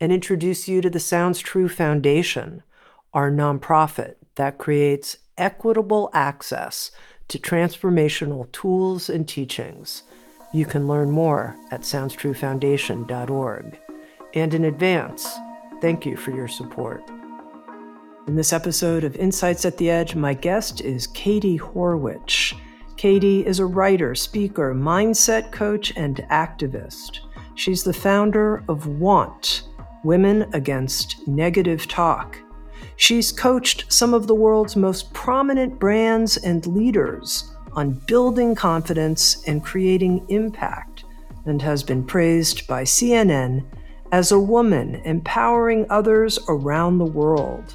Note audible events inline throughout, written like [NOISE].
and introduce you to the Sounds True Foundation, our nonprofit that creates equitable access to transformational tools and teachings. You can learn more at SoundsTrueFoundation.org. And in advance, thank you for your support. In this episode of Insights at the Edge, my guest is Katie Horwitch. Katie is a writer, speaker, mindset coach, and activist. She's the founder of Want, Women Against Negative Talk. She's coached some of the world's most prominent brands and leaders on building confidence and creating impact, and has been praised by CNN as a woman empowering others around the world.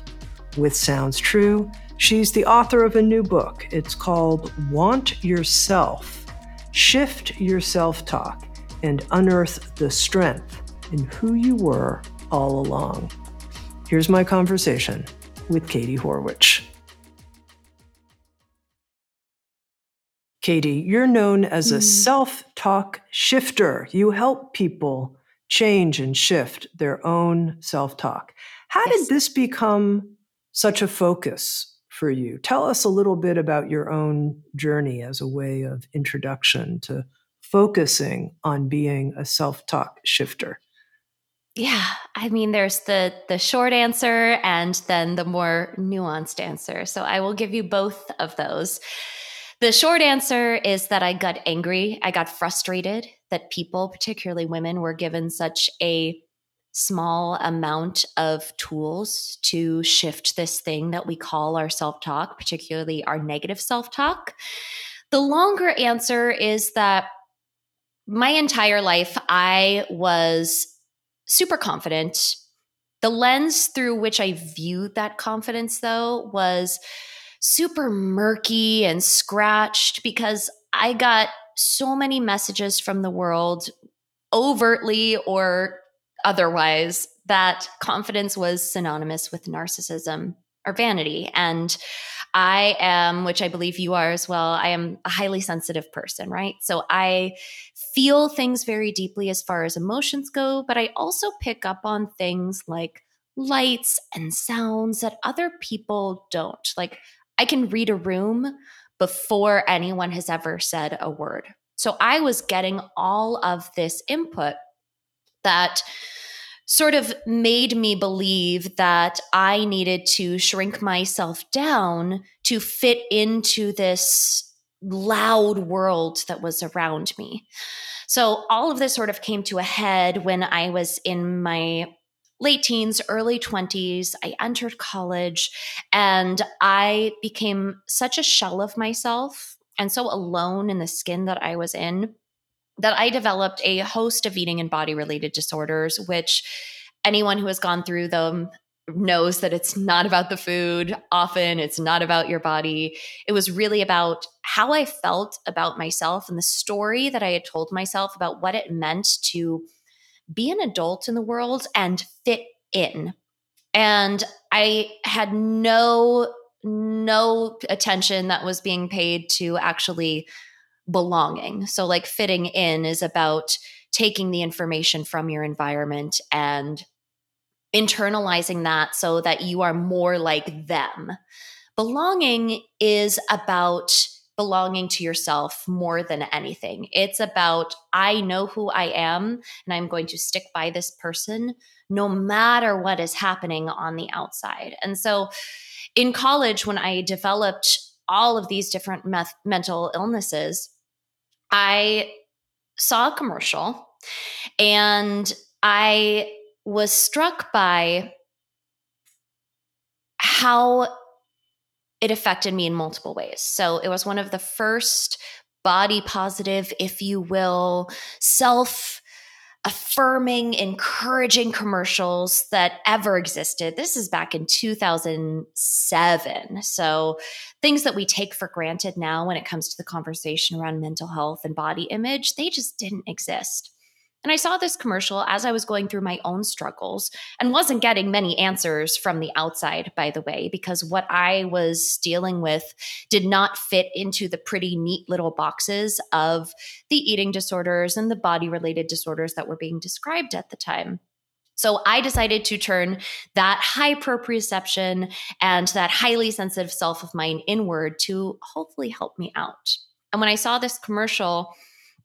With Sounds True, she's the author of a new book. It's called Want Yourself Shift Your Self Talk and Unearth the Strength in Who You Were all along. Here's my conversation with Katie Horwitch. Katie, you're known as a mm. self talk shifter. You help people change and shift their own self talk. How yes. did this become such a focus for you? Tell us a little bit about your own journey as a way of introduction to focusing on being a self talk shifter. Yeah, I mean there's the the short answer and then the more nuanced answer. So I will give you both of those. The short answer is that I got angry, I got frustrated that people, particularly women, were given such a small amount of tools to shift this thing that we call our self-talk, particularly our negative self-talk. The longer answer is that my entire life I was super confident. The lens through which I viewed that confidence, though, was super murky and scratched because I got so many messages from the world, overtly or otherwise, that confidence was synonymous with narcissism or vanity. And I am, which I believe you are as well, I am a highly sensitive person, right? So I feel things very deeply as far as emotions go, but I also pick up on things like lights and sounds that other people don't. Like I can read a room before anyone has ever said a word. So I was getting all of this input that sort of made me believe that I needed to shrink myself down to fit into this loud world that was around me. So all of this sort of came to a head when I was in my late teens, early 20s. I entered college and I became such a shell of myself and so alone in the skin that I was in that I developed a host of eating and body related disorders, which anyone who has gone through them knows that it's not about the food. Often it's not about your body. It was really about how I felt about myself and the story that I had told myself about what it meant to be an adult in the world and fit in. And I had no no attention that was being paid to actually belonging. So, like, fitting in is about taking the information from your environment and internalizing that so that you are more like them. Belonging is about belonging to yourself more than anything. It's about, I know who I am and I'm going to stick by this person no matter what is happening on the outside. And so, in college, when I developed all of these different meth- mental illnesses, I saw a commercial and I was struck by how it affected me in multiple ways. So it was one of the first body positive, if you will, self affirming, encouraging commercials that ever existed. This is back in 2007. So, things that we take for granted now when it comes to the conversation around mental health and body image, they just didn't exist. And I saw this commercial as I was going through my own struggles and wasn't getting many answers from the outside, by the way, because what I was dealing with did not fit into the pretty neat little boxes of the eating disorders and the body related disorders that were being described at the time. So I decided to turn that high proprioception and that highly sensitive self of mine inward to hopefully help me out. And when I saw this commercial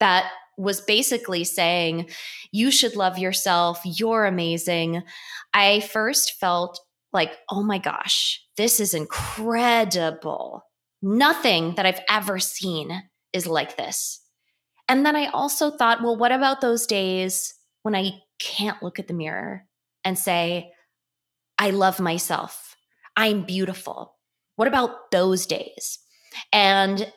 that was basically saying, You should love yourself. You're amazing. I first felt like, Oh my gosh, this is incredible. Nothing that I've ever seen is like this. And then I also thought, well, what about those days when I can't look at the mirror and say, I love myself? I'm beautiful. What about those days? And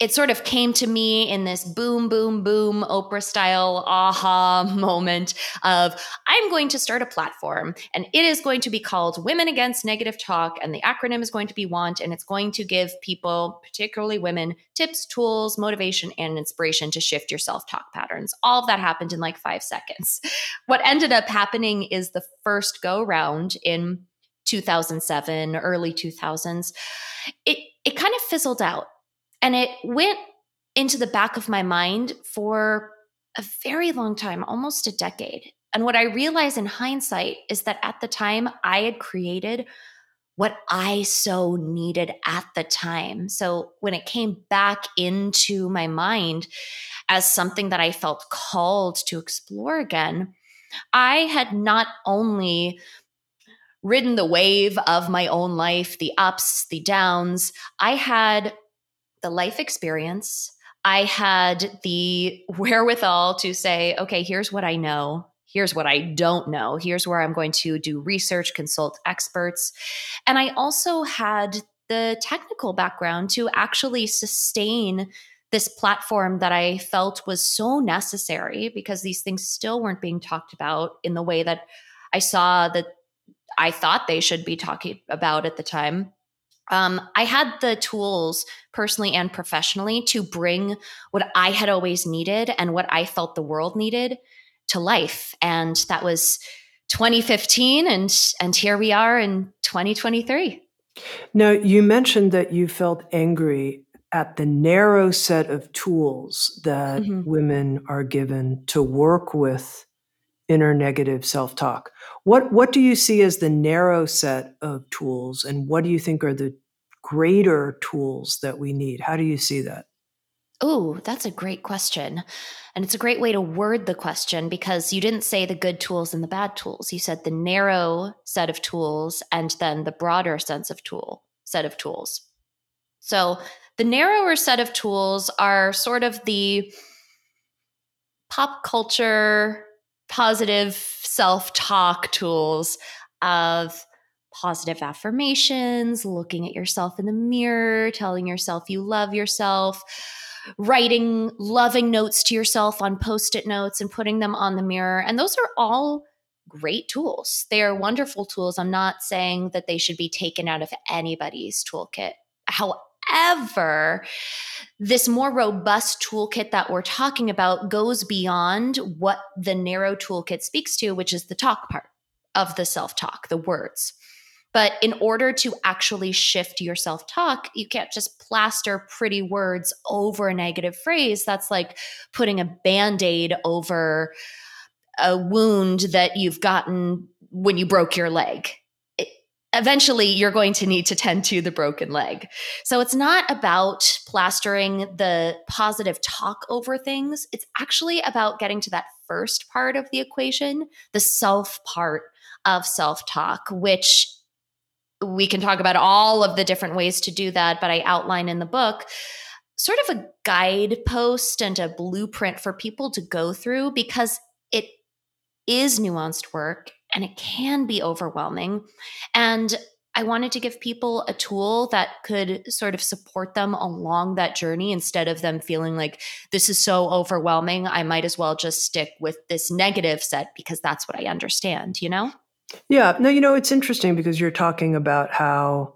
it sort of came to me in this boom, boom, boom, Oprah style aha [LAUGHS] moment of I'm going to start a platform and it is going to be called Women Against Negative Talk. And the acronym is going to be WANT. And it's going to give people, particularly women, tips, tools, motivation, and inspiration to shift your self talk patterns. All of that happened in like five seconds. What ended up happening is the first go round in 2007, early 2000s, it, it kind of fizzled out and it went into the back of my mind for a very long time, almost a decade. And what I realized in hindsight is that at the time I had created what I so needed at the time. So when it came back into my mind as something that I felt called to explore again, I had not only ridden the wave of my own life, the ups, the downs, I had the life experience. I had the [LAUGHS] wherewithal to say, okay, here's what I know. Here's what I don't know. Here's where I'm going to do research, consult experts. And I also had the technical background to actually sustain this platform that I felt was so necessary because these things still weren't being talked about in the way that I saw that I thought they should be talking about at the time um, I had the tools personally and professionally to bring what I had always needed and what I felt the world needed to life. And that was 2015 and and here we are in 2023. Now, you mentioned that you felt angry at the narrow set of tools that mm-hmm. women are given to work with inner negative self-talk. What what do you see as the narrow set of tools and what do you think are the greater tools that we need? How do you see that? Oh, that's a great question. And it's a great way to word the question because you didn't say the good tools and the bad tools. You said the narrow set of tools and then the broader sense of tool set of tools. So the narrower set of tools are sort of the pop culture positive self-talk tools of positive affirmations, looking at yourself in the mirror, telling yourself you love yourself, writing loving notes to yourself on post it notes and putting them on the mirror. And those are all great tools. They are wonderful tools. I'm not saying that they should be taken out of anybody's toolkit. However, this more robust toolkit that we're talking about goes beyond what the narrow toolkit speaks to, which is the talk part of the self talk, the words. But in order to actually shift your self talk, you can't just plaster pretty words over a negative phrase. That's like putting a band aid over a wound that you've gotten when you broke your leg. eventually, you're going to need to tend to the broken leg. So it's not about plastering the positive talk over things. It's actually about getting to that first part of the equation, the self part of self talk, which we can talk about all of the different ways to do that, but I outline in the book sort of a guidepost and a blueprint for people to go through because it is nuanced work and it can be overwhelming. And I wanted to give people a tool that could sort of support them along that journey instead of them feeling like this is so overwhelming. I might as well just stick with this negative set because that's what I understand, you know? Yeah. No, you know, it's interesting because you're talking about how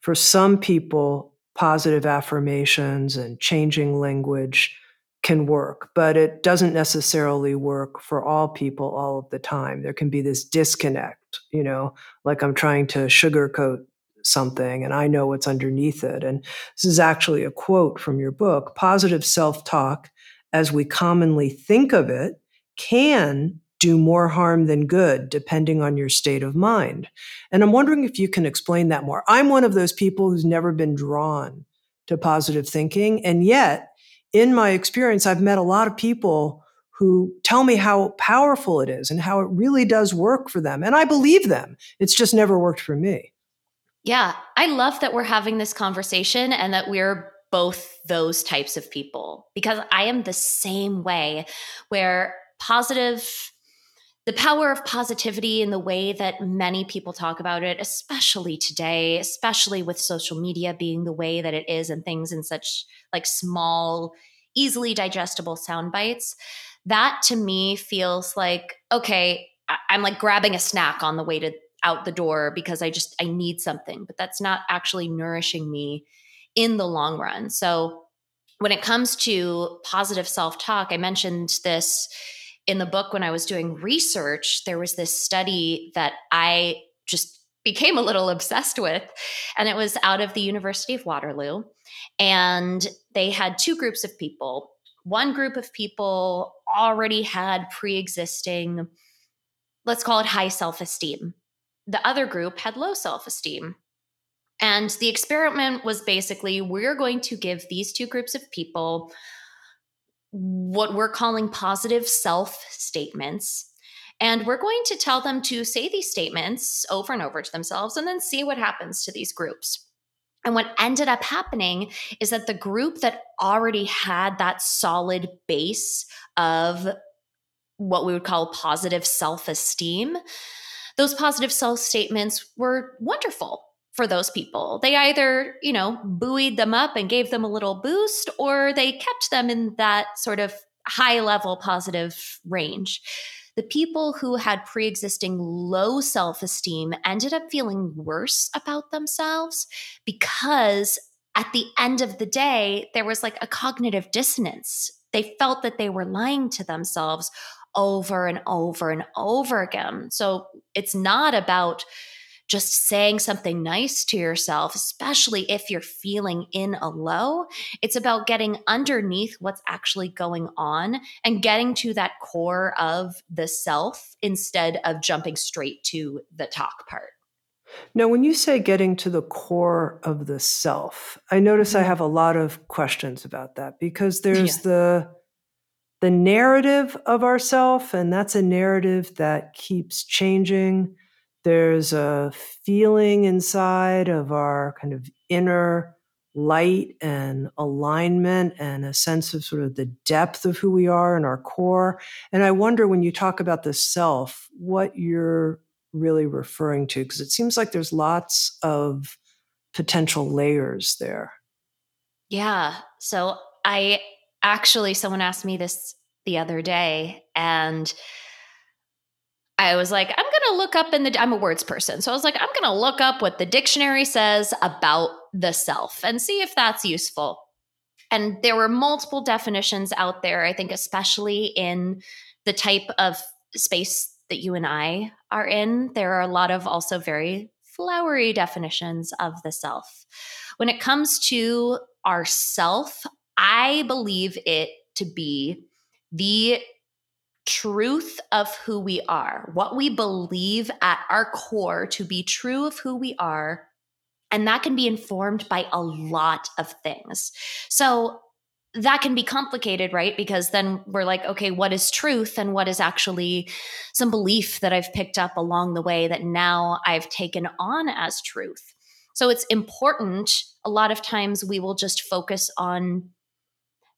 for some people, positive affirmations and changing language can work, but it doesn't necessarily work for all people all of the time. There can be this disconnect, you know, like I'm trying to sugarcoat something and I know what's underneath it. And this is actually a quote from your book positive self talk, as we commonly think of it, can do more harm than good, depending on your state of mind. And I'm wondering if you can explain that more. I'm one of those people who's never been drawn to positive thinking. And yet, in my experience, I've met a lot of people who tell me how powerful it is and how it really does work for them. And I believe them. It's just never worked for me. Yeah, I love that we're having this conversation and that we're both those types of people because I am the same way where positive the power of positivity and the way that many people talk about it, especially today, especially with social media being the way that it is and things in such like small, easily digestible sound bites. That to me feels like, okay, I'm like grabbing a snack on the way to out the door because I just I need something, but that's not actually nourishing me in the long run. So when it comes to positive self-talk, I mentioned this in the book when I was doing research, there was this study that I just became a little obsessed with, and it was out of the University of Waterloo. And they had two groups of people. One group of people already had pre existing, let's call it high self esteem. The other group had low self esteem. And the experiment was basically we're going to give these two groups of people what we're calling positive self statements. And we're going to tell them to say these statements over and over to themselves and then see what happens to these groups. And what ended up happening is that the group that already had that solid base of what we would call positive self esteem, those positive self statements were wonderful for those people. They either, you know, buoyed them up and gave them a little boost, or they kept them in that sort of high level positive range. The people who had pre existing low self esteem ended up feeling worse about themselves because at the end of the day, there was like a cognitive dissonance. They felt that they were lying to themselves over and over and over again. So it's not about just saying something nice to yourself, especially if you're feeling in a low. It's about getting underneath what's actually going on and getting to that core of the self instead of jumping straight to the talk part. Now, when you say getting to the core of the self, I notice mm-hmm. I have a lot of questions about that because there's yeah. the the narrative of ourself and that's a narrative that keeps changing there's a feeling inside of our kind of inner light and alignment and a sense of sort of the depth of who we are in our core. And I wonder when you talk about the self, what you're really referring to, because it seems like there's lots of potential layers there. Yeah. So I actually, someone asked me this the other day, and I was like, I'm going to look up in the, I'm a words person. So I was like, I'm going to look up what the dictionary says about the self and see if that's useful. And there were multiple definitions out there, I think, especially in the type of space that you and I are in. There are a lot of also very flowery definitions of the self. When it comes to our self, I believe it to be the truth of who we are, what we believe at our core to be true of who we are. And that can be informed by a lot of things. So, that can be complicated, right? Because then we're like, okay, what is truth and what is actually some belief that I've picked up along the way that now I've taken on as truth? So it's important. A lot of times we will just focus on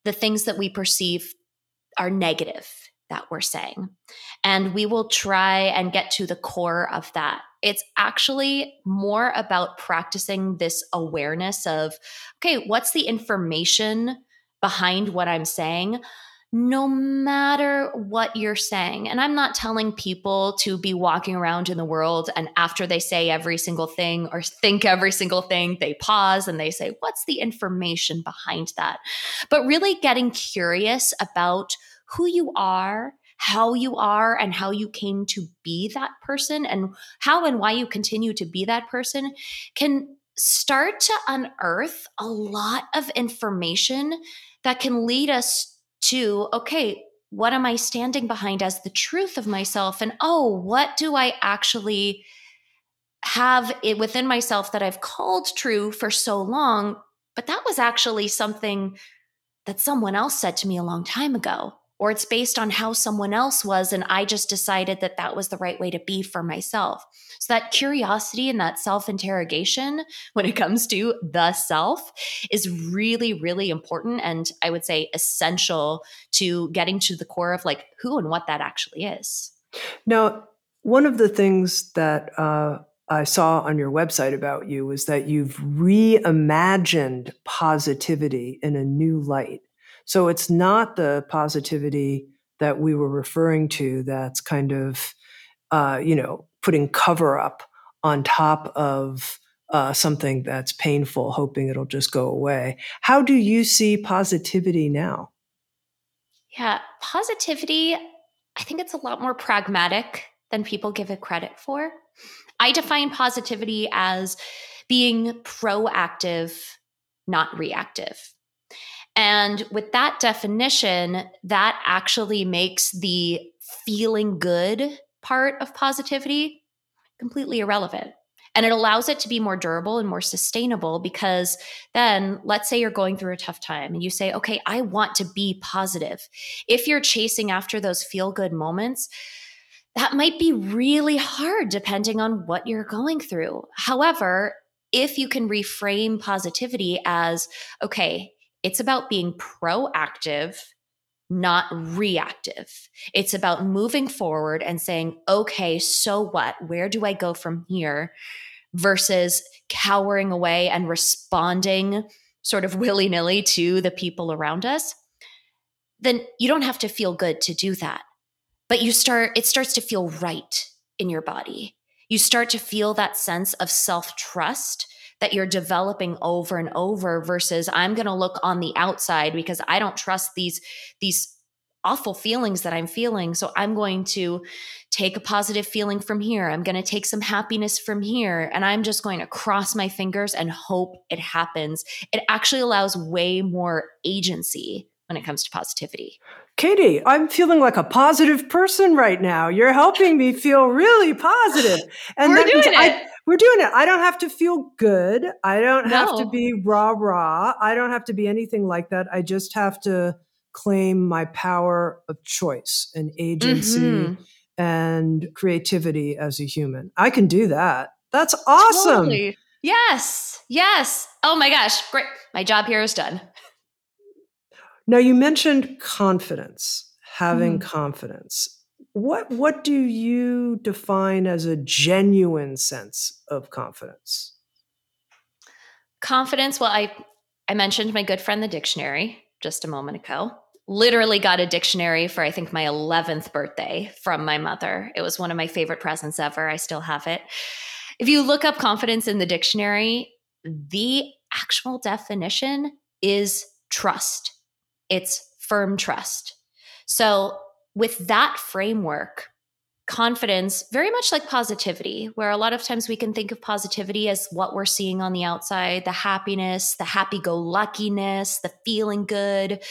the things that we perceive are negative that we're saying. And we will try and get to the core of that. It's actually more about practicing this awareness of, okay, what's the information behind what I'm saying, no matter what you're saying. And I'm not telling people to be walking around in the world and after they say every single thing or think every single thing, they pause and they say, What's the information behind that? But really getting curious about who you are how you are and how you came to be that person and how and why you continue to be that person can start to unearth a lot of information that can lead us to okay, what am I standing behind as the truth of myself? And oh, what do I actually have it within myself that I've called true for so long? But that was actually something that someone else said to me a long time ago or it's based on how someone else was and i just decided that that was the right way to be for myself so that curiosity and that self-interrogation when it comes to the self is really really important and i would say essential to getting to the core of like who and what that actually is now one of the things that uh, I saw on your website about you was that you've reimagined positivity in a new light. So it's not the positivity that we were referring to that's kind of, uh, you know, putting cover up on top of uh, something that's painful, hoping it'll just go away. How do you see positivity now? Yeah, positivity, I think it's a lot more pragmatic than people give it credit for. I define positivity as being proactive, not reactive. And with that definition, that actually makes the feeling good part of positivity completely irrelevant. And it allows it to be more durable and more sustainable because then, let's say you're going through a tough time and you say, okay, I want to be positive. If you're chasing after those feel good moments, that might be really hard depending on what you're going through. However, if you can reframe positivity as, okay, it's about being proactive, not reactive. It's about moving forward and saying, okay, so what? Where do I go from here? Versus cowering away and responding sort of willy nilly to the people around us. Then you don't have to feel good to do that. But you start, it starts to feel right in your body. You start to feel that sense of self trust that you're developing over and over versus I'm going to look on the outside because I don't trust these these awful feelings that I'm feeling. So I'm going to take a positive feeling from here. I'm going to take some happiness from here and I'm just going to cross my fingers and hope it happens. It actually allows way more agency when it comes to positivity. Katie, I'm feeling like a positive person right now. You're helping me feel really positive. And We're doing it. We're doing it. I don't have to feel good. I don't no. have to be rah rah. I don't have to be anything like that. I just have to claim my power of choice and agency mm-hmm. and creativity as a human. I can do that. That's awesome. Totally. Yes. Yes. Oh my gosh. Great. My job here is done. Now, you mentioned confidence, having mm. confidence what what do you define as a genuine sense of confidence? Confidence well i i mentioned my good friend the dictionary just a moment ago. Literally got a dictionary for i think my 11th birthday from my mother. It was one of my favorite presents ever. I still have it. If you look up confidence in the dictionary the actual definition is trust. It's firm trust. So with that framework, confidence, very much like positivity, where a lot of times we can think of positivity as what we're seeing on the outside the happiness, the happy go luckiness, the feeling good,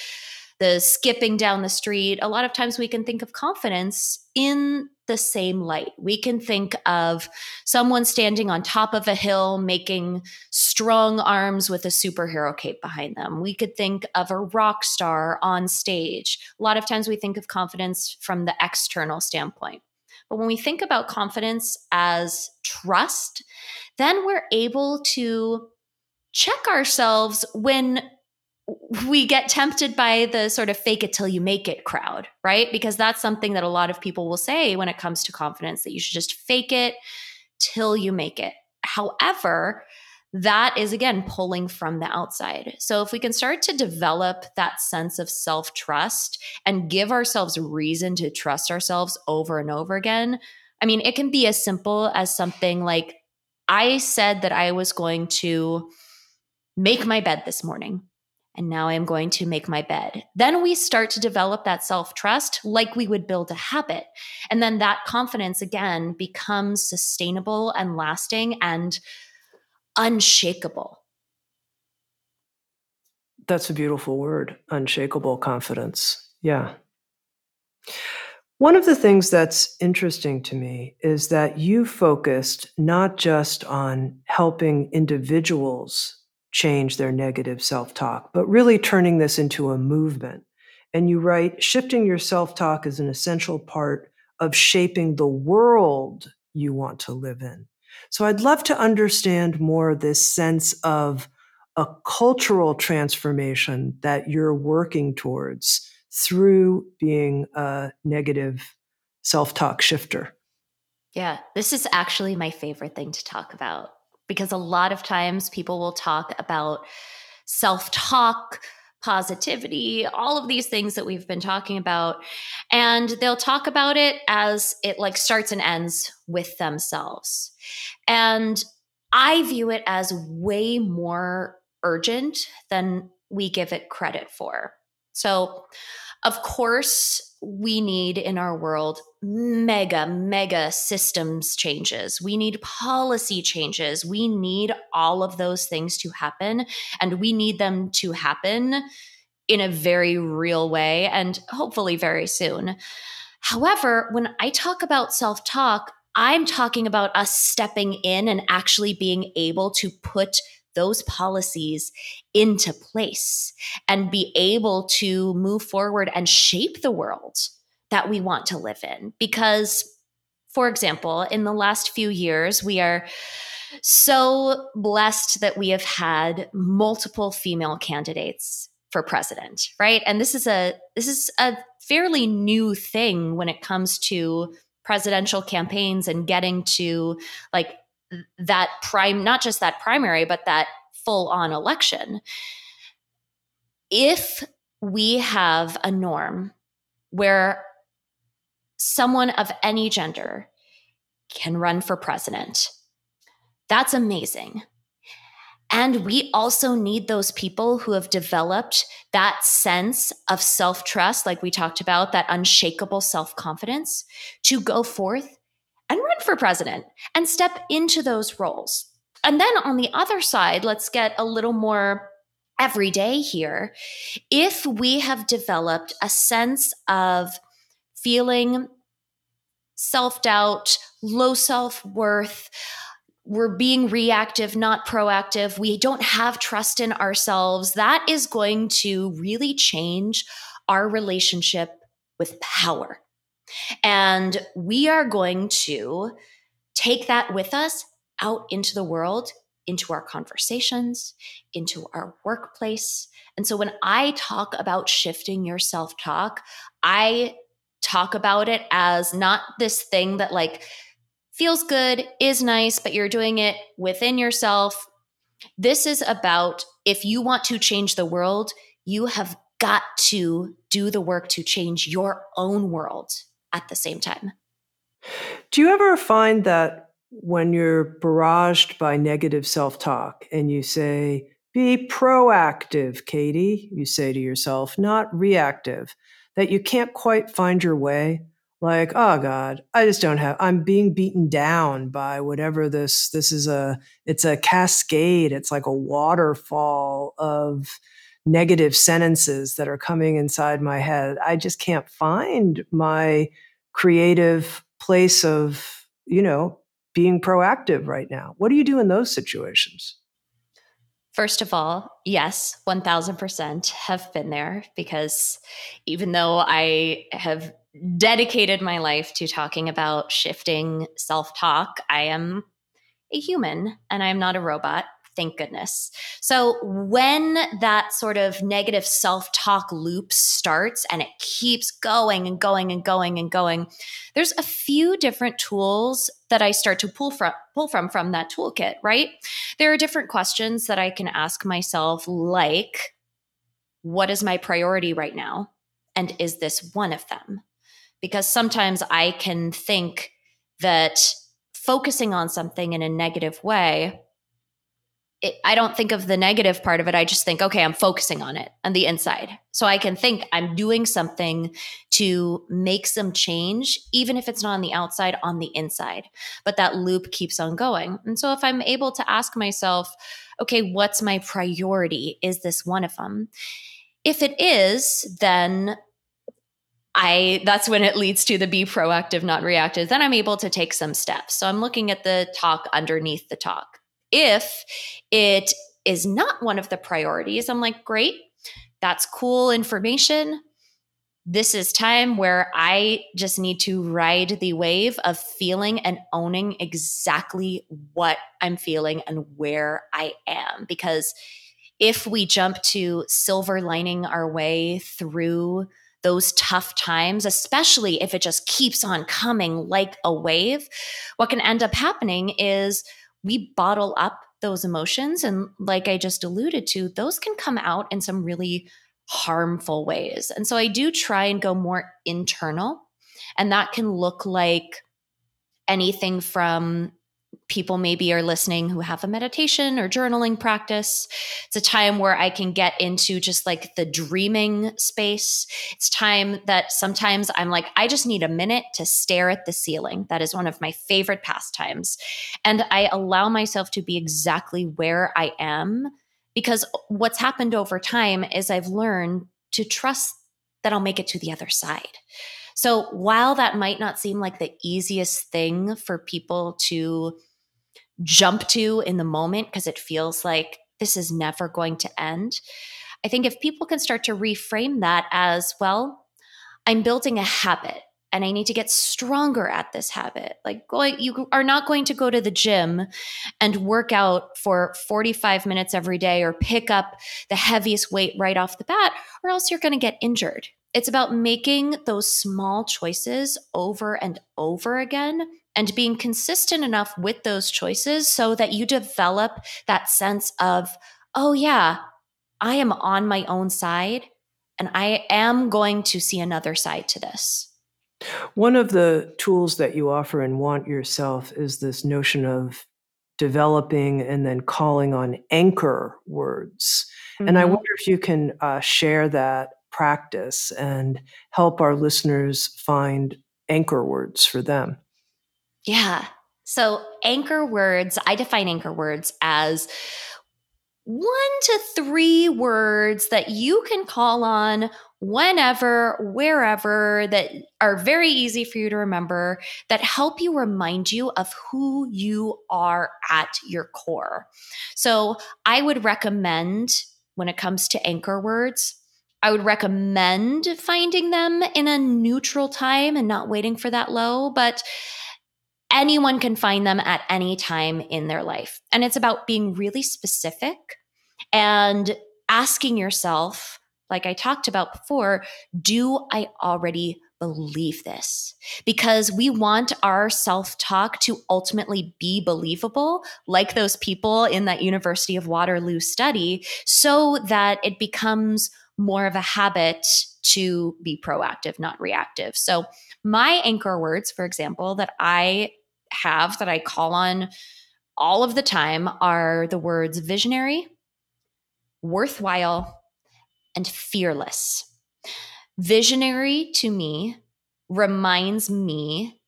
the skipping down the street. A lot of times we can think of confidence in the same light. We can think of someone standing on top of a hill making strong arms with a superhero cape behind them. We could think of a rock star on stage. A lot of times we think of confidence from the external standpoint. But when we think about confidence as trust, then we're able to check ourselves when we get tempted by the sort of fake it till you make it crowd, right? Because that's something that a lot of people will say when it comes to confidence that you should just fake it till you make it. However, that is again pulling from the outside. So if we can start to develop that sense of self trust and give ourselves reason to trust ourselves over and over again, I mean, it can be as simple as something like I said that I was going to make my bed this morning and now I am going to make my bed. Then we start to develop that self trust like we would build a habit. And then that confidence again becomes sustainable and lasting and unshakable. That's a beautiful word, unshakable confidence. Yeah. One of the things that's interesting to me is that you focused not just on helping individuals change their negative self talk, but really turning this into a movement. And you write, shifting your self talk is an essential part of shaping the world you want to live in. So I'd love to understand more this sense of a cultural transformation that you're working towards through being a negative self talk shifter. Yeah, this is actually my favorite thing to talk about because a lot of times people will talk about self talk, positivity, all of these things that we've been talking about. And they'll talk about it as it like starts and ends with themselves. And I view it as way more urgent than we give it credit for. So, of course, we need in our world mega, mega systems changes. We need policy changes. We need all of those things to happen. And we need them to happen in a very real way and hopefully very soon. However, when I talk about self talk, I'm talking about us stepping in and actually being able to put those policies into place and be able to move forward and shape the world that we want to live in. Because, for example, in the last few years, we are so blessed that we have had multiple female candidates for president right and this is a this is a fairly new thing when it comes to presidential campaigns and getting to like that prime, not just that primary, but that full on election. If we have a norm where someone of any gender can run for president, that's amazing. And we also need those people who have developed that sense of self trust, like we talked about, that unshakable self confidence to go forth and run for president and step into those roles. And then on the other side, let's get a little more everyday here. If we have developed a sense of feeling self doubt, low self worth, we're being reactive, not proactive, we don't have trust in ourselves, that is going to really change our relationship with power. And we are going to take that with us out into the world, into our conversations, into our workplace. And so when I talk about shifting your self talk, I talk about it as not this thing that like feels good, is nice, but you're doing it within yourself. This is about if you want to change the world, you have got to do the work to change your own world at the same time. Do you ever find that when you're barraged by negative self talk and you say, be proactive, Katie, you say to yourself, not reactive, that you can't quite find your way? Like, oh God, I just don't have, I'm being beaten down by whatever this, this is a, it's a cascade. It's like a waterfall of, negative sentences that are coming inside my head. I just can't find my creative place of, you know, being proactive right now. What do you do in those situations? First of all, yes, 1000% have been there because even though I have dedicated my life to talking about shifting self talk, I am a human and I'm not a robot thank goodness. So when that sort of negative self talk loop starts and it keeps going and going and going and going, there's a few different tools that I start to pull from pull from from that toolkit, right? There are different questions that I can ask myself like what is my priority right now and is this one of them? Because sometimes I can think that focusing on something in a negative way it, I don't think of the negative part of it. I just think, okay, I'm focusing on it on the inside. So I can think I'm doing something to make some change, even if it's not on the outside, on the inside. But that loop keeps on going. And so if I'm able to ask myself, okay, what's my priority? Is this one of them? If it is, then I that's when it leads to the be proactive, not reactive. Then I'm able to take some steps. So I'm looking at the talk underneath the talk if it is not one of the priorities, I'm like, great, that's cool information. This is time where I just need to ride the wave of feeling and owning exactly what I'm feeling and where I am. Because if we jump to silver lining our way through those tough times, especially if it just keeps on coming like a wave, what can end up happening is we bottle up those emotions. And like I just alluded to, those can come out in some really harmful ways. And so I do try and go more internal. And that can look like anything from people maybe are listening who have a meditation or journaling practice. It's a time where I can get into just like the dreaming space. It's time that sometimes I'm like, I just need a minute to stare at the ceiling. That is one of my favorite pastimes. And I allow myself to be exactly where I am because what's happened over time is I've learned to trust that I'll make it to the other side. So while that might not seem like the easiest thing for people to jump to in the moment because it feels like this is never going to end, I think if people can start to reframe that as, well, I'm building a habit and I need to get stronger at this habit. Like going you are not going to go to the gym and work out for 45 minutes every day or pick up the heaviest weight right off the bat or else you're going to get injured. It's about making those small choices over and over again and being consistent enough with those choices so that you develop that sense of, oh, yeah, I am on my own side and I am going to see another side to this. One of the tools that you offer and Want Yourself is this notion of developing and then calling on anchor words. Mm-hmm. And I mm-hmm. wonder if you can uh, share that practice and help our listeners find anchor words for them. Yeah. So, anchor words, I define anchor words as one to three words that you can call on whenever, wherever, that are very easy for you to remember, that help you remind you of who you are at your core. So, I would recommend when it comes to anchor words, I would recommend finding them in a neutral time and not waiting for that low, but anyone can find them at any time in their life. And it's about being really specific and asking yourself, like I talked about before, do I already believe this? Because we want our self talk to ultimately be believable, like those people in that University of Waterloo study, so that it becomes more of a habit to be proactive, not reactive. So, my anchor words, for example, that I have that I call on all of the time are the words visionary, worthwhile, and fearless. Visionary to me reminds me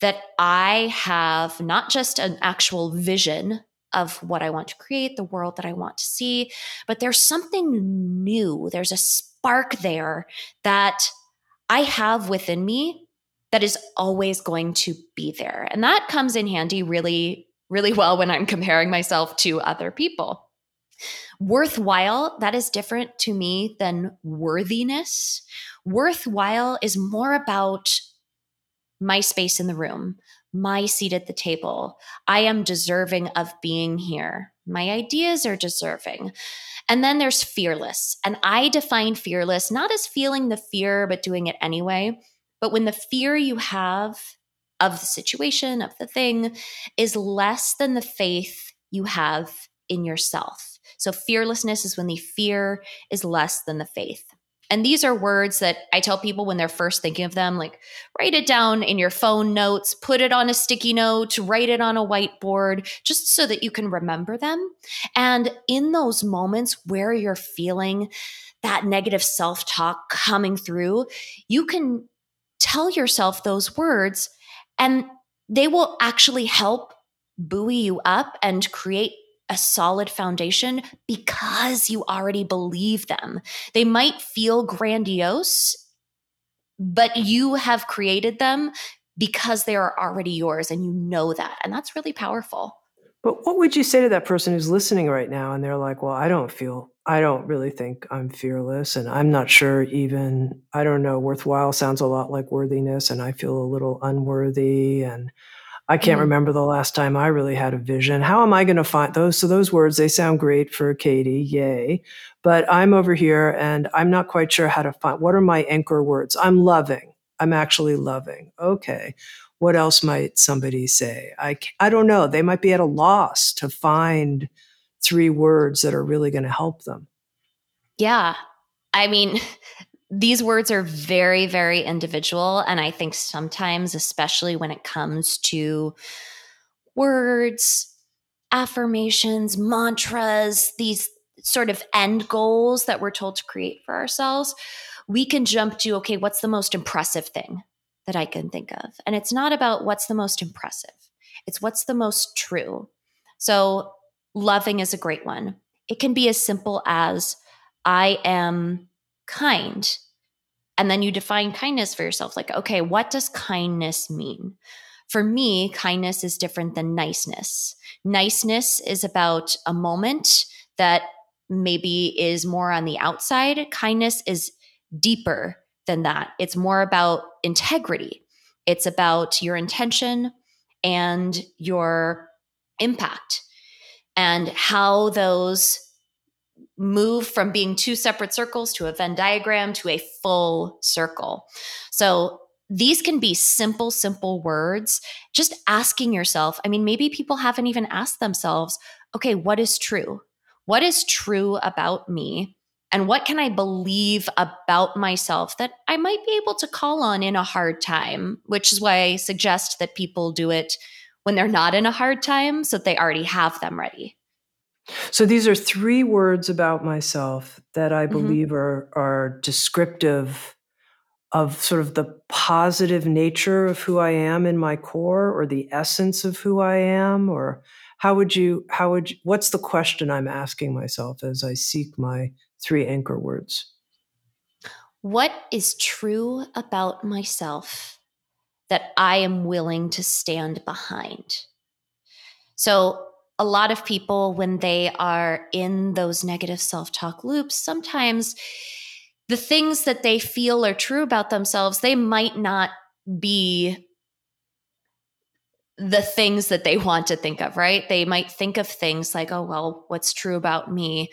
that I have not just an actual vision of what I want to create, the world that I want to see, but there's something new. There's a spark there that I have within me that is always going to be there. And that comes in handy really, really well when I'm comparing myself to other people. Worthwhile, that is different to me than worthiness. Worthwhile is more about my space in the room, my seat at the table. I am deserving of being here. My ideas are deserving. And then there's fearless. And I define fearless not as feeling the fear, but doing it anyway. But when the fear you have of the situation, of the thing, is less than the faith you have in yourself. So fearlessness is when the fear is less than the faith. And these are words that I tell people when they're first thinking of them like, write it down in your phone notes, put it on a sticky note, write it on a whiteboard, just so that you can remember them. And in those moments where you're feeling that negative self talk coming through, you can tell yourself those words and they will actually help buoy you up and create a solid foundation because you already believe them. They might feel grandiose, but you have created them because they are already yours and you know that. And that's really powerful. But what would you say to that person who's listening right now and they're like, well, I don't feel, I don't really think I'm fearless. And I'm not sure even, I don't know, worthwhile sounds a lot like worthiness. And I feel a little unworthy. And I can't mm-hmm. remember the last time I really had a vision. How am I going to find those? So those words, they sound great for Katie. Yay. But I'm over here and I'm not quite sure how to find, what are my anchor words? I'm loving. I'm actually loving. Okay. What else might somebody say? I, I don't know. They might be at a loss to find three words that are really going to help them. Yeah. I mean, [LAUGHS] these words are very, very individual. And I think sometimes, especially when it comes to words, affirmations, mantras, these sort of end goals that we're told to create for ourselves, we can jump to, okay, what's the most impressive thing that I can think of? And it's not about what's the most impressive, it's what's the most true. So, loving is a great one. It can be as simple as, I am kind. And then you define kindness for yourself. Like, okay, what does kindness mean? For me, kindness is different than niceness. Niceness is about a moment that maybe is more on the outside. Kindness is deeper than that. It's more about integrity, it's about your intention and your impact and how those move from being two separate circles to a Venn diagram to a full circle. So these can be simple, simple words. Just asking yourself, I mean, maybe people haven't even asked themselves, okay, what is true? What is true about me? And what can I believe about myself that I might be able to call on in a hard time? Which is why I suggest that people do it when they're not in a hard time so that they already have them ready. So these are three words about myself that I mm-hmm. believe mm-hmm. are are descriptive of sort of the positive nature of who I am in my core or the essence of who I am or how would you how would you, what's the question I'm asking myself as I seek my three anchor words? What is true about myself that I am willing to stand behind? So a lot of people, when they are in those negative self talk loops, sometimes the things that they feel are true about themselves, they might not be the things that they want to think of, right? They might think of things like, oh, well, what's true about me?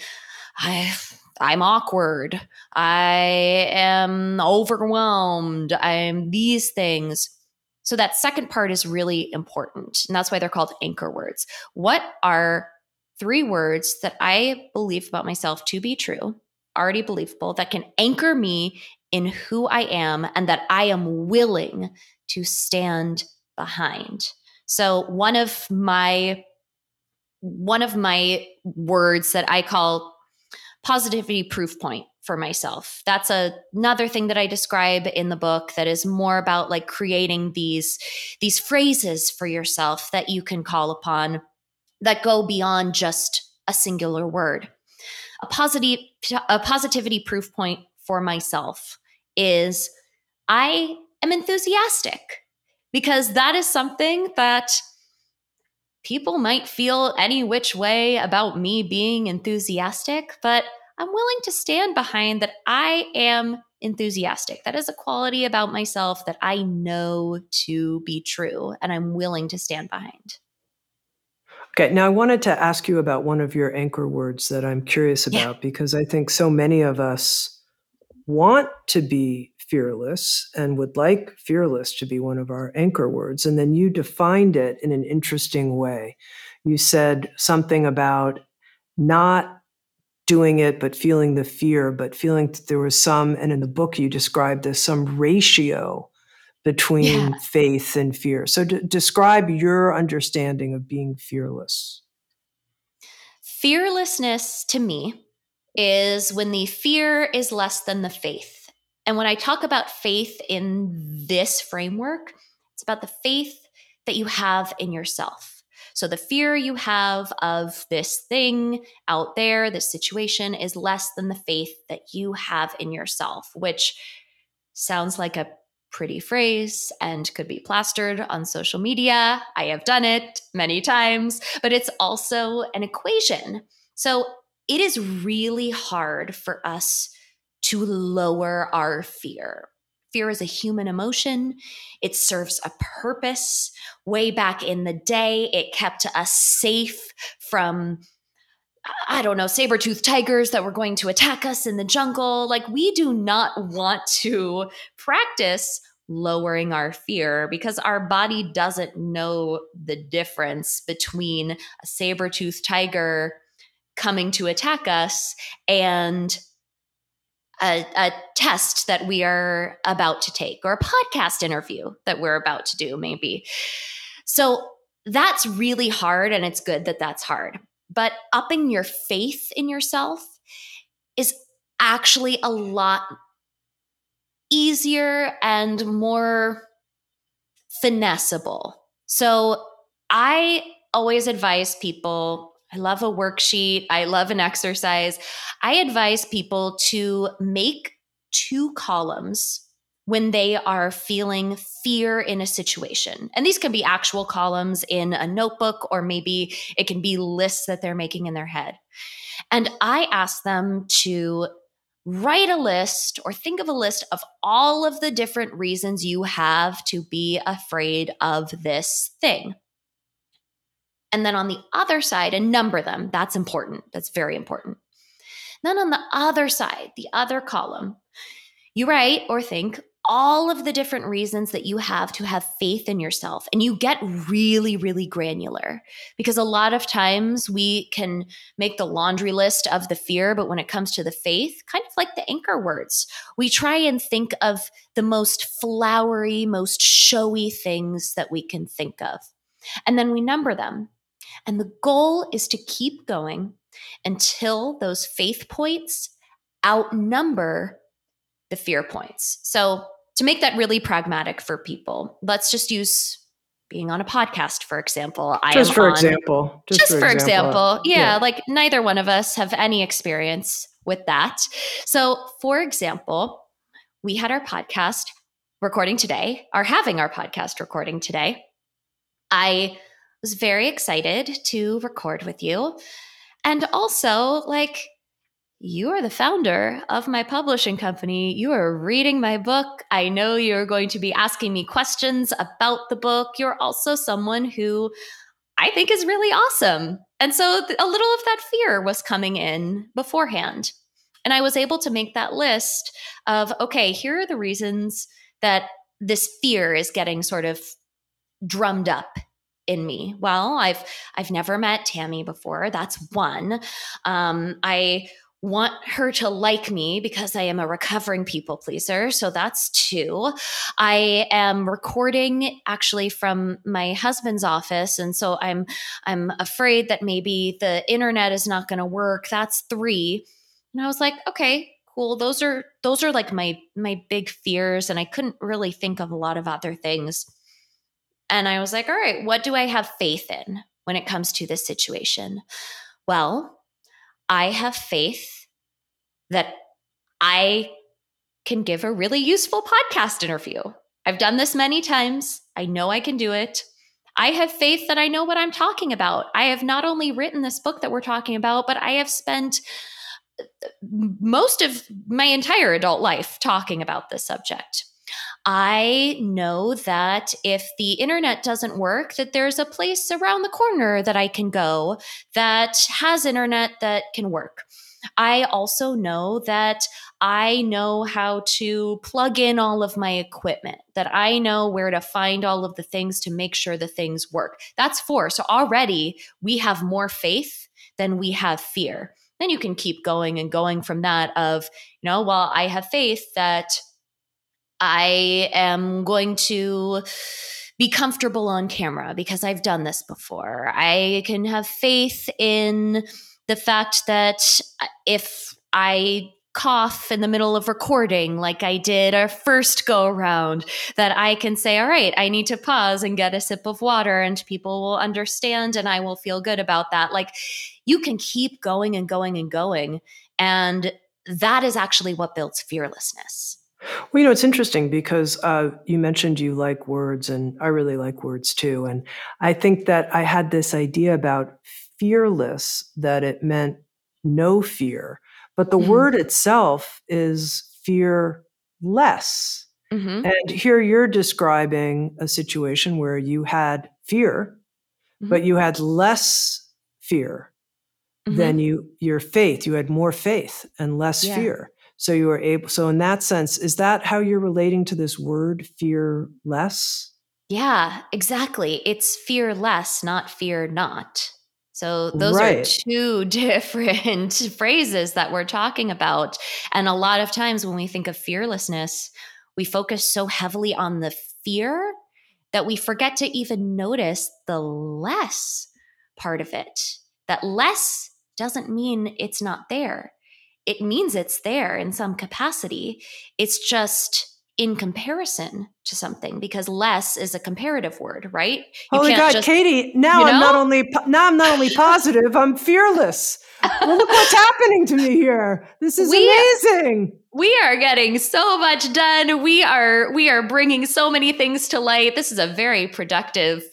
I, I'm awkward. I am overwhelmed. I'm these things. So that second part is really important. And that's why they're called anchor words. What are three words that I believe about myself to be true, already believable, that can anchor me in who I am and that I am willing to stand behind? So one of my one of my words that I call positivity proof point for myself. That's a, another thing that I describe in the book that is more about like creating these these phrases for yourself that you can call upon that go beyond just a singular word. A positive a positivity proof point for myself is I am enthusiastic because that is something that people might feel any which way about me being enthusiastic, but I'm willing to stand behind that I am enthusiastic. That is a quality about myself that I know to be true and I'm willing to stand behind. Okay, now I wanted to ask you about one of your anchor words that I'm curious about yeah. because I think so many of us want to be fearless and would like fearless to be one of our anchor words. And then you defined it in an interesting way. You said something about not doing it, but feeling the fear, but feeling that there was some, and in the book you described this, some ratio between yeah. faith and fear. So d- describe your understanding of being fearless. Fearlessness to me is when the fear is less than the faith. And when I talk about faith in this framework, it's about the faith that you have in yourself. So the fear you have of this thing out there, this situation, is less than the faith that you have in yourself, which sounds like a pretty phrase and could be plastered on social media. I have done it many times, but it's also an equation. So it is really hard for us to lower our fear. Fear is a human emotion. It serves a purpose. Way back in the day, it kept us safe from, I don't know, saber toothed tigers that were going to attack us in the jungle. Like, we do not want to practice lowering our fear because our body doesn't know the difference between a saber toothed tiger coming to attack us and a, a, test that we are about to take or a podcast interview that we're about to do, maybe. So that's really hard, and it's good that that's hard. But upping your faith in yourself is actually a lot easier and more finessable. So I always advise people I love a worksheet. I love an exercise. I advise people to make two columns when they are feeling fear in a situation. And these can be actual columns in a notebook, or maybe it can be lists that they're making in their head. And I ask them to write a list or think of a list of all of the different reasons you have to be afraid of this thing. And then on the other side, and number them. That's important. That's very important. Then on the other side, the other column, you write or think all of the different reasons that you have to have faith in yourself. And you get really, really granular because a lot of times we can make the laundry list of the fear, but when it comes to the faith, kind of like the anchor words, we try and think of the most flowery, most showy things that we can think of. And then we number them. And the goal is to keep going until those faith points outnumber the fear points. So, to make that really pragmatic for people, let's just use being on a podcast, for example. I just for on, example. Just, just for, for example. example. Yeah, yeah, like neither one of us have any experience with that. So, for example, we had our podcast recording today, are having our podcast recording today. I was very excited to record with you. And also, like, you are the founder of my publishing company. You are reading my book. I know you're going to be asking me questions about the book. You're also someone who I think is really awesome. And so a little of that fear was coming in beforehand. And I was able to make that list of okay, here are the reasons that this fear is getting sort of drummed up in me? Well, I've I've never met Tami before. That's one. Um, I want her to like me because I am a recovering people pleaser. So that's two. I am recording actually from my husband's office and so I'm I'm afraid that maybe the internet is not going to work. That's three. And I was like, okay, cool. Those are those are like my my big fears and I couldn't really think of a lot of other things. And I was like, all right, what do I have faith in when it comes to this situation? Well, I have faith that I can give a really useful podcast interview. I've done this many times. I know I can do it. I have faith that I know what I'm talking about. I have not only written this book that we're talking about, but I have spent uh, most of my entire adult life talking about this subject. I know that if the internet doesn't work, that there's a place around the corner that I can go that has internet that can work. I also know that I know how to plug in all of my equipment, that I know where to find all of the things to make sure the things work. That's four. So already we have more faith than we have fear. Then you can keep going and going from that of, you know, well, I have faith that I am going to be comfortable on camera because I've done this before. I can have faith in the fact that if I cough in the middle of recording like I did our first go around that I can say all right I need to pause and get a sip of water and people will understand and I will feel good about that like you can keep going and going and going and that is actually what builds fearlessness well, you know, it's interesting because uh, you mentioned you like words, and I really like words too. And I think that I had this idea about fearless, that it meant no fear. But the mm-hmm. word itself is fear less. Mm-hmm. And here you're describing a situation where you had fear, mm-hmm. but you had less fear than mm-hmm. you your faith. You had more faith and less yeah. fear. So you are able, so in that sense, is that how you're relating to this word fear less? Yeah, exactly. It's fear less, not fear not. So those right. are two [LAUGHS] different phrases that we're talking about. And a lot of times when we think of fearlessness, we focus so heavily on the fear that we forget to even notice the less part of it. That less doesn't mean it's not there it means it's there in some capacity. It's just in comparison to something because less is a comparative word, right? You Holy God, just, Katie! Now you know? I'm not only now I'm not only positive, I'm fearless. well, look what's happening to me here. This is [LAUGHS] we, amazing. We are getting so much done. We are we are bringing so many things to light. This is a very productive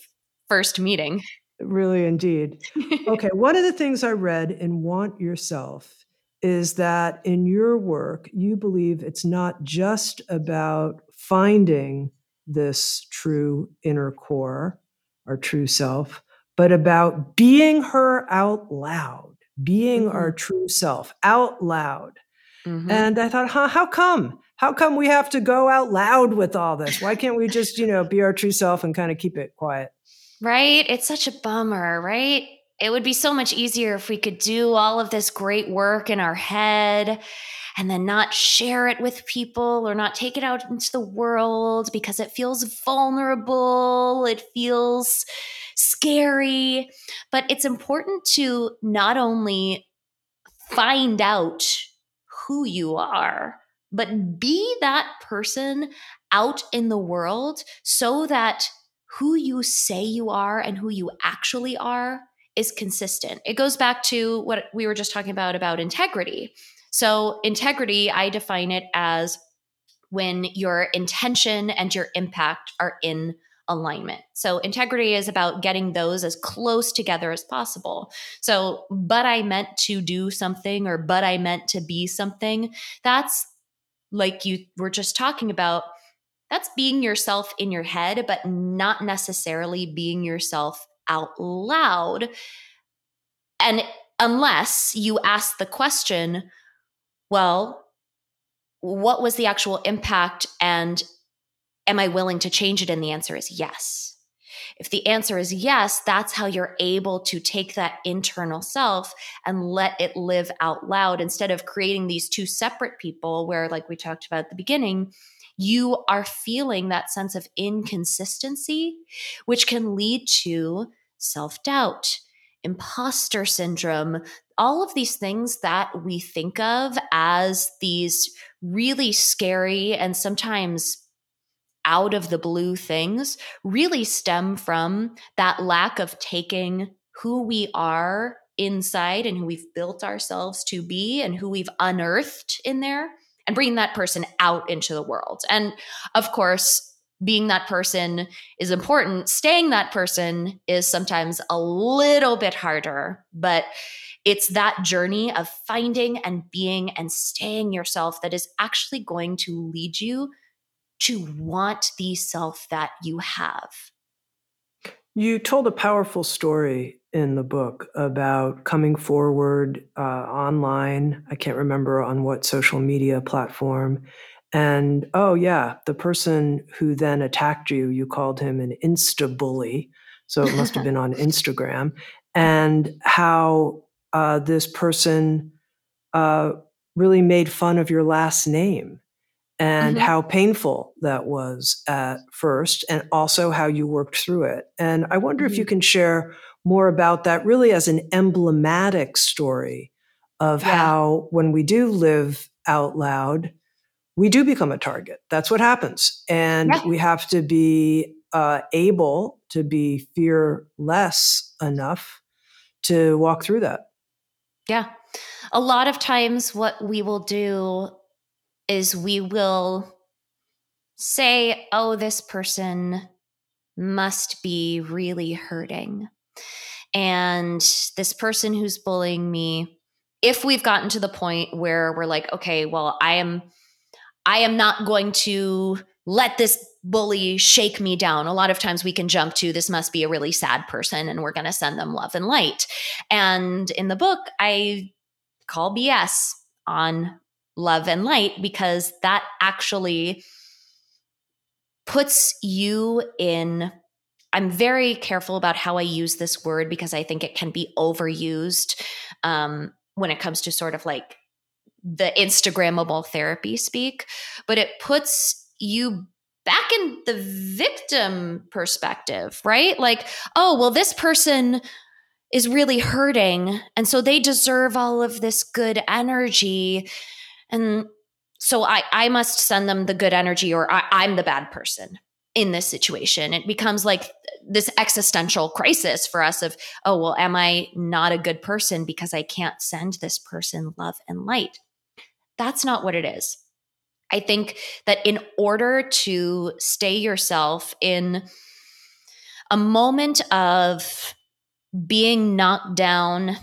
first meeting. Really, indeed. [LAUGHS] okay, one of the things I read in Want Your Self is that in your work, you believe it's not just about finding this true inner core, our true self, but about being her out loud, being mm-hmm. our true self out loud. Mm-hmm. And I thought, huh, how come? How come we have to go out loud with all this? Why can't we just, you know, be our true self and kind of keep it quiet? Right? It's such a bummer, right? It would be so much easier if we could do all of this great work in our head and then not share it with people or not take it out into the world because it feels vulnerable, it feels scary. But it's important to not only find out who you are, but be that person out in the world so that who you say you are and who you actually are is consistent. It goes back to what we were just talking about about integrity. So, integrity, I define it as when your intention and your impact are in alignment. So, integrity is about getting those as close together as possible. So, but I meant to do something or but I meant to be something, that's like you were just talking about. That's being yourself in your head, but not necessarily being yourself out loud. And unless you ask the question, well, what was the actual impact and am I willing to change it? And the answer is yes. If the answer is yes, that's how you're able to take that internal self and let it live out loud instead of creating these two separate people where, like we talked about at the beginning, you are feeling that sense of inconsistency, which can lead to self doubt, imposter syndrome, all of these things that we think of as these really scary and sometimes out of the blue things really stem from that lack of taking who we are inside and who we've built ourselves to be and who we've unearthed in there and bringing that person out into the world. And of course, being that person is important. Staying that person is sometimes a little bit harder, but it's that journey of finding and being and staying yourself that is actually going to lead you to want the self that you have. You told a powerful story in the book about coming forward uh, online. I can't remember on what social media platform and oh, yeah, the person who then attacked you, you called him an insta bully. So it must have been on [LAUGHS] Instagram. And how uh, this person uh, really made fun of your last name and mm-hmm. how painful that was at first, and also how you worked through it. And I wonder mm-hmm. if you mm-hmm. can share more about that, really as an emblematic story of yeah. how when we do live out loud, we do become a target. That's what happens. And yeah. we have to be uh, able to be fearless enough to walk through that. Yeah. A lot of times, what we will do is we will say, oh, this person must be really hurting. And this person who's bullying me, if we've gotten to the point where we're like, okay, well, I am I am not going to let this bully shake me down. A lot of times we can jump to this must be a really sad person and we're going to send them love and light. And in the book, I call BS on love and light because that actually puts you in. I'm very careful about how I use this word because I think it can be overused um, when it comes to sort of like the Instagrammable therapy speak, but it puts you back in the victim perspective, right? Like, oh, well, this person is really hurting. And so they deserve all of this good energy. And so I, I must send them the good energy, or I, I'm the bad person in this situation. It becomes like this existential crisis for us of, oh, well, am I not a good person because I can't send this person love and light? That's not what it is. I think that in order to stay yourself in a moment of being knocked down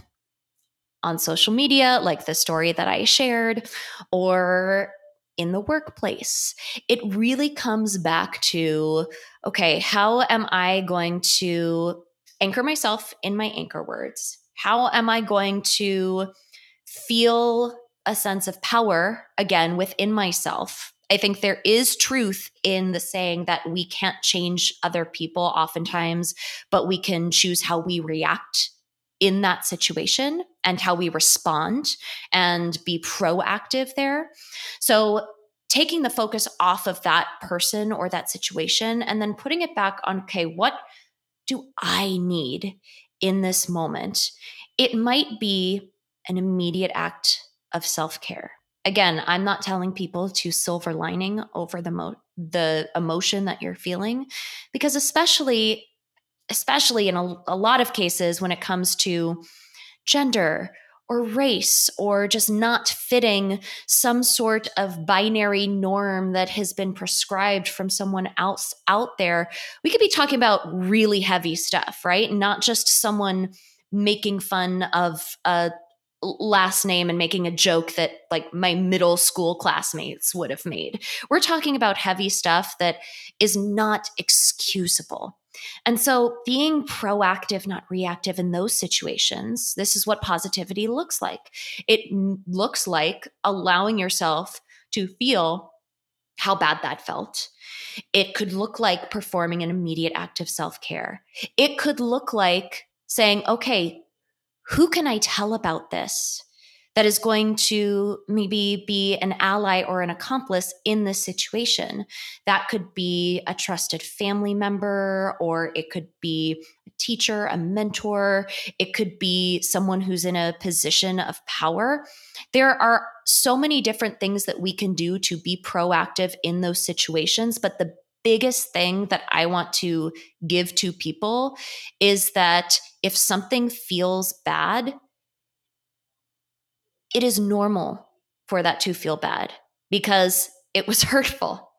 on social media, like the story that I shared, or in the workplace, it really comes back to okay, how am I going to anchor myself in my anchor words? How am I going to feel a sense of power again within myself. I think there is truth in the saying that we can't change other people oftentimes, but we can choose how we react in that situation and how we respond and be proactive there. So, taking the focus off of that person or that situation and then putting it back on okay, what do I need in this moment? It might be an immediate act of self care. Again, I'm not telling people to silver lining over the mo- the emotion that you're feeling because especially especially in a, a lot of cases when it comes to gender or race or just not fitting some sort of binary norm that has been prescribed from someone else out there, we could be talking about really heavy stuff, right? Not just someone making fun of a last name and making a joke that like my middle school classmates would have made. We're talking about heavy stuff that is not excusable. And so being proactive, not reactive in those situations, this is what positivity looks like. It looks like allowing yourself to feel how bad that felt. It could look like performing an immediate act of self care. It could look like saying, okay, who can I tell about this that is going to maybe be an ally or an accomplice in this situation? That could be a trusted family member, or it could be a teacher, a mentor, it could be someone who's in a position of power. There are so many different things that we can do to be proactive in those situations, but the biggest thing that I want to give to people is that if something feels bad, it is normal for that to feel bad because it was [LAUGHS] hurtful.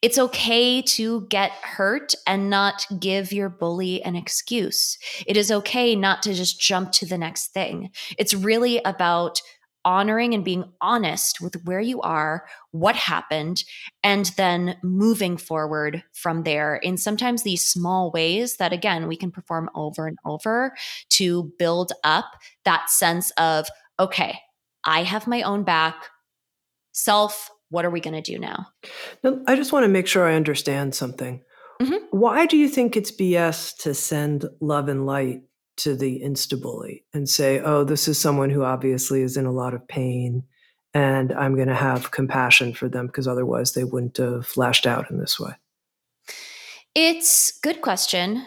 It's okay to get hurt and not give your bully an excuse. It is okay not to just jump to the next thing. It's really about honoring and being honest with where you are, what happened, and then moving forward from there in sometimes these small ways that, again, we can perform over and over to build up that sense of, okay, I have my own back. Self, what are we going to do now? now? I just want to make sure I understand something. Mm-hmm. Why do you think it's BS to send love and light to the insta bully and say, oh, this is someone who obviously is in a lot of pain and I'm going to have compassion for them because otherwise they wouldn't have lashed out in this way? It's good question.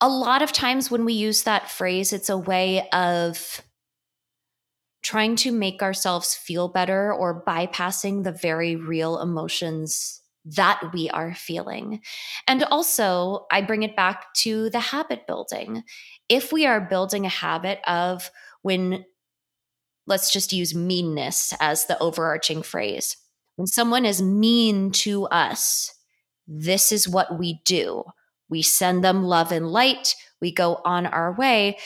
A lot of times when we use that phrase, it's a way of trying to make ourselves feel better or bypassing the very real emotions that we are feeling. And also, I bring it back to the habit building. If we are building a habit of when, let's just use meanness as the overarching phrase, when someone is mean to us, this is what we do. We send them love and light, we go on our way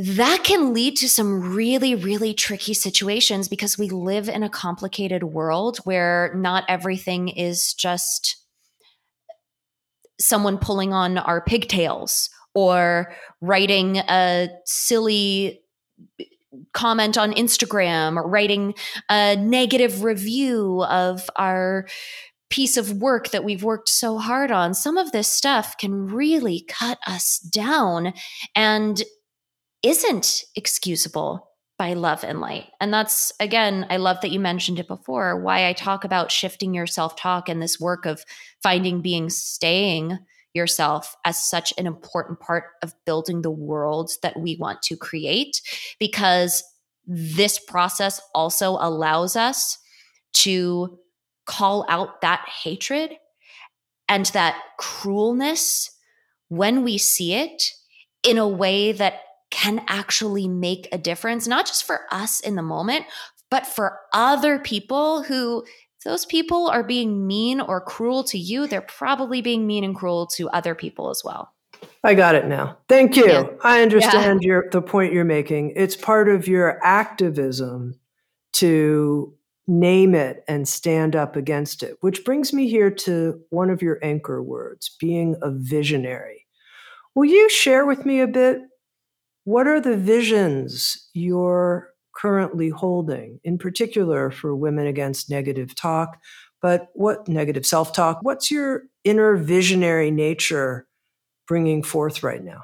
that can lead to some really, really tricky situations because we live in a complicated world where not everything is just someone pulling on our pigtails or writing a silly comment on Instagram or writing a negative review of our piece of work that we've worked so hard on. Some of this stuff can really cut us down. And isn't excusable by love and light. And that's, again, I love that you mentioned it before, why I talk about shifting your self talk and this work of finding being staying yourself as such an important part of building the world that we want to create, because this process also allows us to call out that hatred and that cruelness when we see it in a way that can actually make a difference, not just for us in the moment, but for other people who those people are being mean or cruel to you, they're probably being mean and cruel to other people as well. I got it now. Thank you. Yeah. I understand yeah. your the point you're making. It's part of your activism to name it and stand up against it, which brings me here to one of your anchor words, being a visionary. Will you share with me a bit what are the visions you're currently holding, in particular for Women Against Negative Talk? But what negative self talk? What's your inner visionary nature bringing forth right now?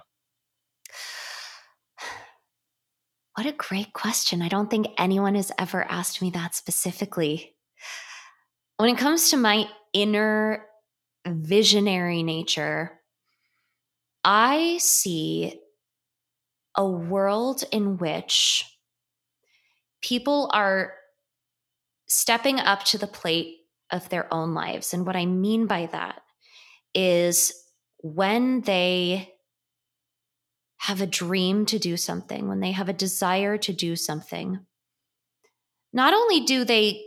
What a great question. I don't think anyone has ever asked me that specifically. When it comes to my inner visionary nature, I see a world in which people are stepping up to the plate of their own lives. And what I mean by that is when they have a dream to do something, when they have a desire to do something, not only do they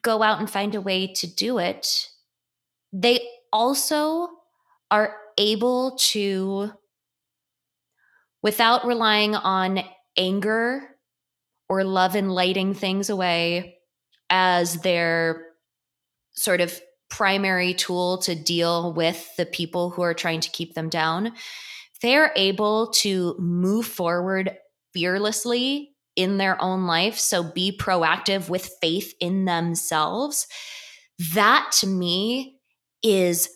go out and find a way to do it, they also are able to without relying on anger or love and lighting things away as their sort of primary tool to deal with the people who are trying to keep them down, they're able to move forward fearlessly in their own life. So be proactive with faith in themselves. That to me is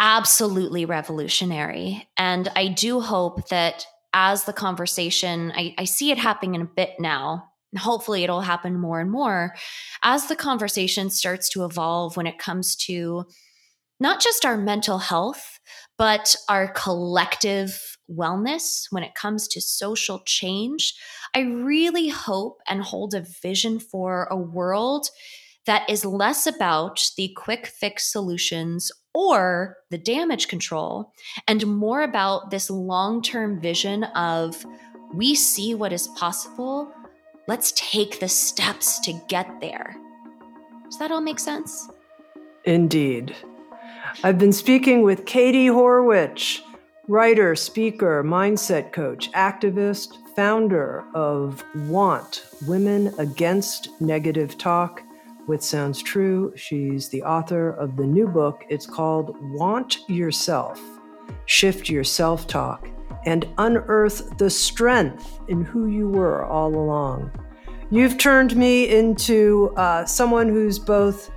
absolutely revolutionary. And I do hope that as the conversation, I, I see it happening in a bit now. Hopefully, it'll happen more and more as the conversation starts to evolve when it comes to not just our mental health, but our collective wellness when it comes to social change. I really hope and hold a vision for a world that is less about the quick fix solutions or the damage control, and more about this long term vision of we see what is possible. Let's take the steps to get there. Does that all make sense? Indeed. I've been speaking with Katie Horwitch, writer, speaker, mindset coach, activist, founder of Want Women Against Negative Talk, which sounds true. She's the author of the new book. It's called Want Your Self Shift Your Self Talk and Unearth the Strength in Who You Were All Along. You've turned me into uh, someone who's both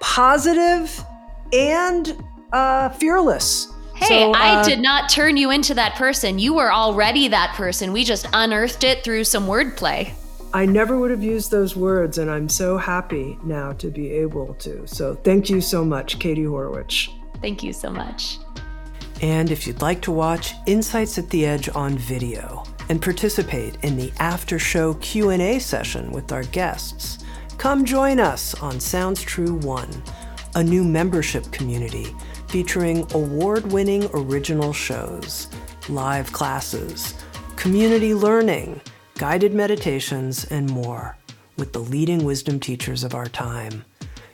positive and uh, fearless. Hey, so, uh, I did not turn you into that person. You were already that person. We just unearthed it through some wordplay. I never would have used those words, and I'm so happy now to be able to. So thank you so much, Katie Horwitch. Thank you so much. And if you'd like to watch Insights at the Edge on video and participate in the after show Q&A session with our guests, come join us on Sounds True 1, a new membership community featuring award-winning original shows, live classes, community learning, guided meditations, and more with the leading wisdom teachers of our time.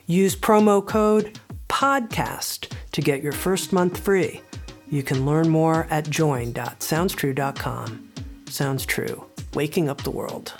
Use promo code PODCAST to get your first month free. You can learn more at join.soundstrue.com. Sounds true, waking up the world.